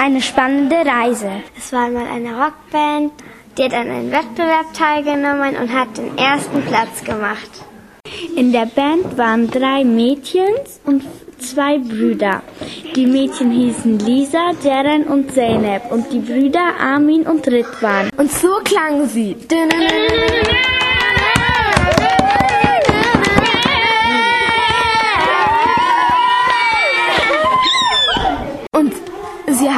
Eine spannende Reise. Es war mal eine Rockband, die hat an einem Wettbewerb teilgenommen und hat den ersten Platz gemacht. In der Band waren drei Mädchen und zwei Brüder. Die Mädchen hießen Lisa, Jeren und Zeynep und die Brüder Armin und Ritwan. Und so klangen sie.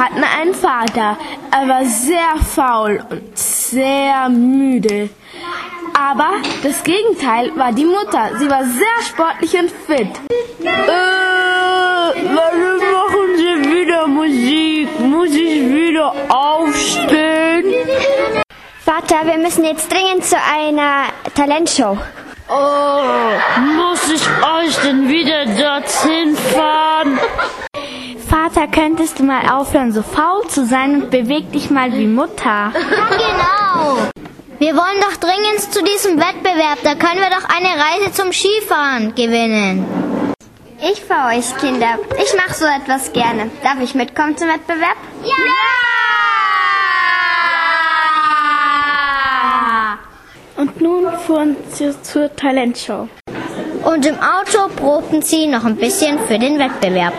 Hatten einen Vater. Er war sehr faul und sehr müde. Aber das Gegenteil war die Mutter. Sie war sehr sportlich und fit. Äh, warum machen Sie wieder Musik? Muss ich wieder aufstehen? Vater, wir müssen jetzt dringend zu einer Talentshow. Oh, muss ich euch denn wieder dorthin fahren? Vater, könntest du mal aufhören, so faul zu sein und beweg dich mal wie Mutter? Genau. Wir wollen doch dringend zu diesem Wettbewerb. Da können wir doch eine Reise zum Skifahren gewinnen. Ich fahre euch, Kinder. Ich mache so etwas gerne. Darf ich mitkommen zum Wettbewerb? Ja! Und nun fuhren sie zur Talentshow. Und im Auto probten sie noch ein bisschen für den Wettbewerb.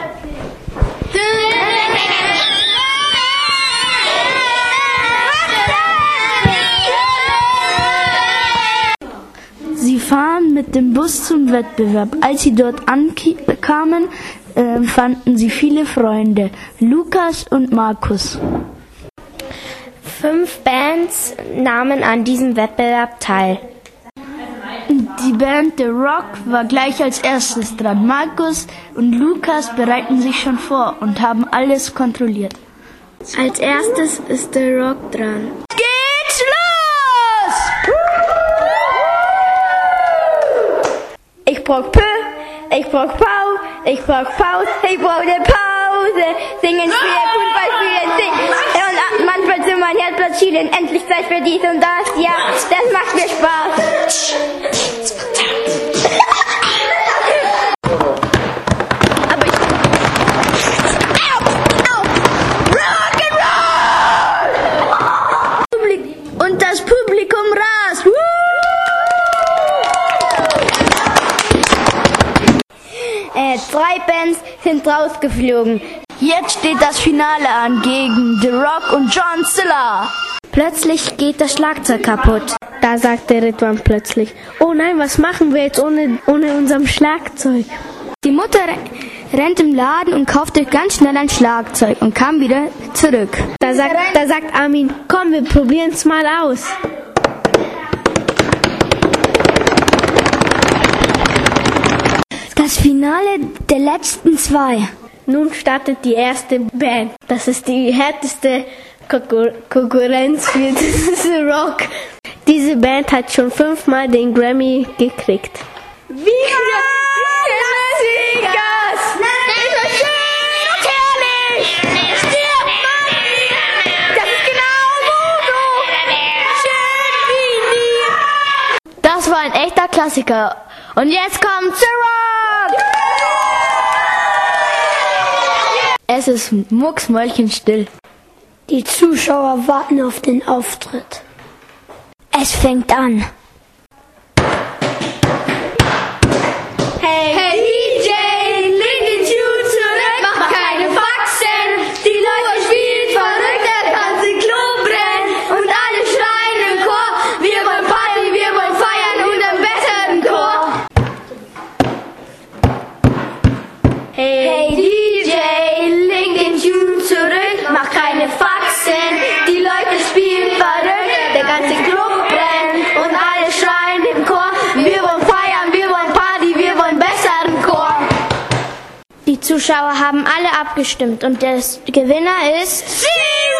Sie fahren mit dem Bus zum Wettbewerb. Als sie dort ankamen, äh, fanden sie viele Freunde, Lukas und Markus. Fünf Bands nahmen an diesem Wettbewerb teil. Die Band The Rock war gleich als erstes dran. Markus und Lukas bereiten sich schon vor und haben alles kontrolliert. Als erstes ist The Rock dran. Geht's los! Ich brauch Pö, ich brauch Pau, ich brauch Pause, ich brauch eine Pause. Singen, spielen, Fußball spielen, singen. Und manchmal schielen. Endlich Zeit für dies und das, ja, das macht mir Spaß. Aber ich... Au, au, Rock'n'Roll! Und das Publikum rast. Äh, drei Bands sind rausgeflogen. Jetzt steht das Finale an gegen The Rock und John Stiller. Plötzlich geht das Schlagzeug kaputt. Da sagte Ritwan plötzlich, oh nein, was machen wir jetzt ohne, ohne unserem Schlagzeug? Die Mutter re- rennt im Laden und kaufte ganz schnell ein Schlagzeug und kam wieder zurück. Da sagt, da sagt Armin, komm, wir probieren's mal aus. Das Finale der letzten zwei. Nun startet die erste Band. Das ist die härteste Konkur Konkurrenz für The Rock. Diese Band hat schon fünfmal den Grammy gekriegt. Viva Las Vegas! Ist das schön und herrlich! Stirbt man! Das ist genau Voodoo! Schön wie wir! Das war ein echter Klassiker. Und jetzt kommt The Rock! Es ist mucksmäulchenstill. Die Zuschauer warten auf den Auftritt. Es fängt an. Hey, hey DJ, leg den Tune zurück, mach keine Faxen. Die Leute spielen verrückt, der ganze Club brennt und alle schreien im Chor. Wir wollen Party, wir wollen feiern und am besseren Chor. Hey Zuschauer haben alle abgestimmt und der Gewinner ist Sie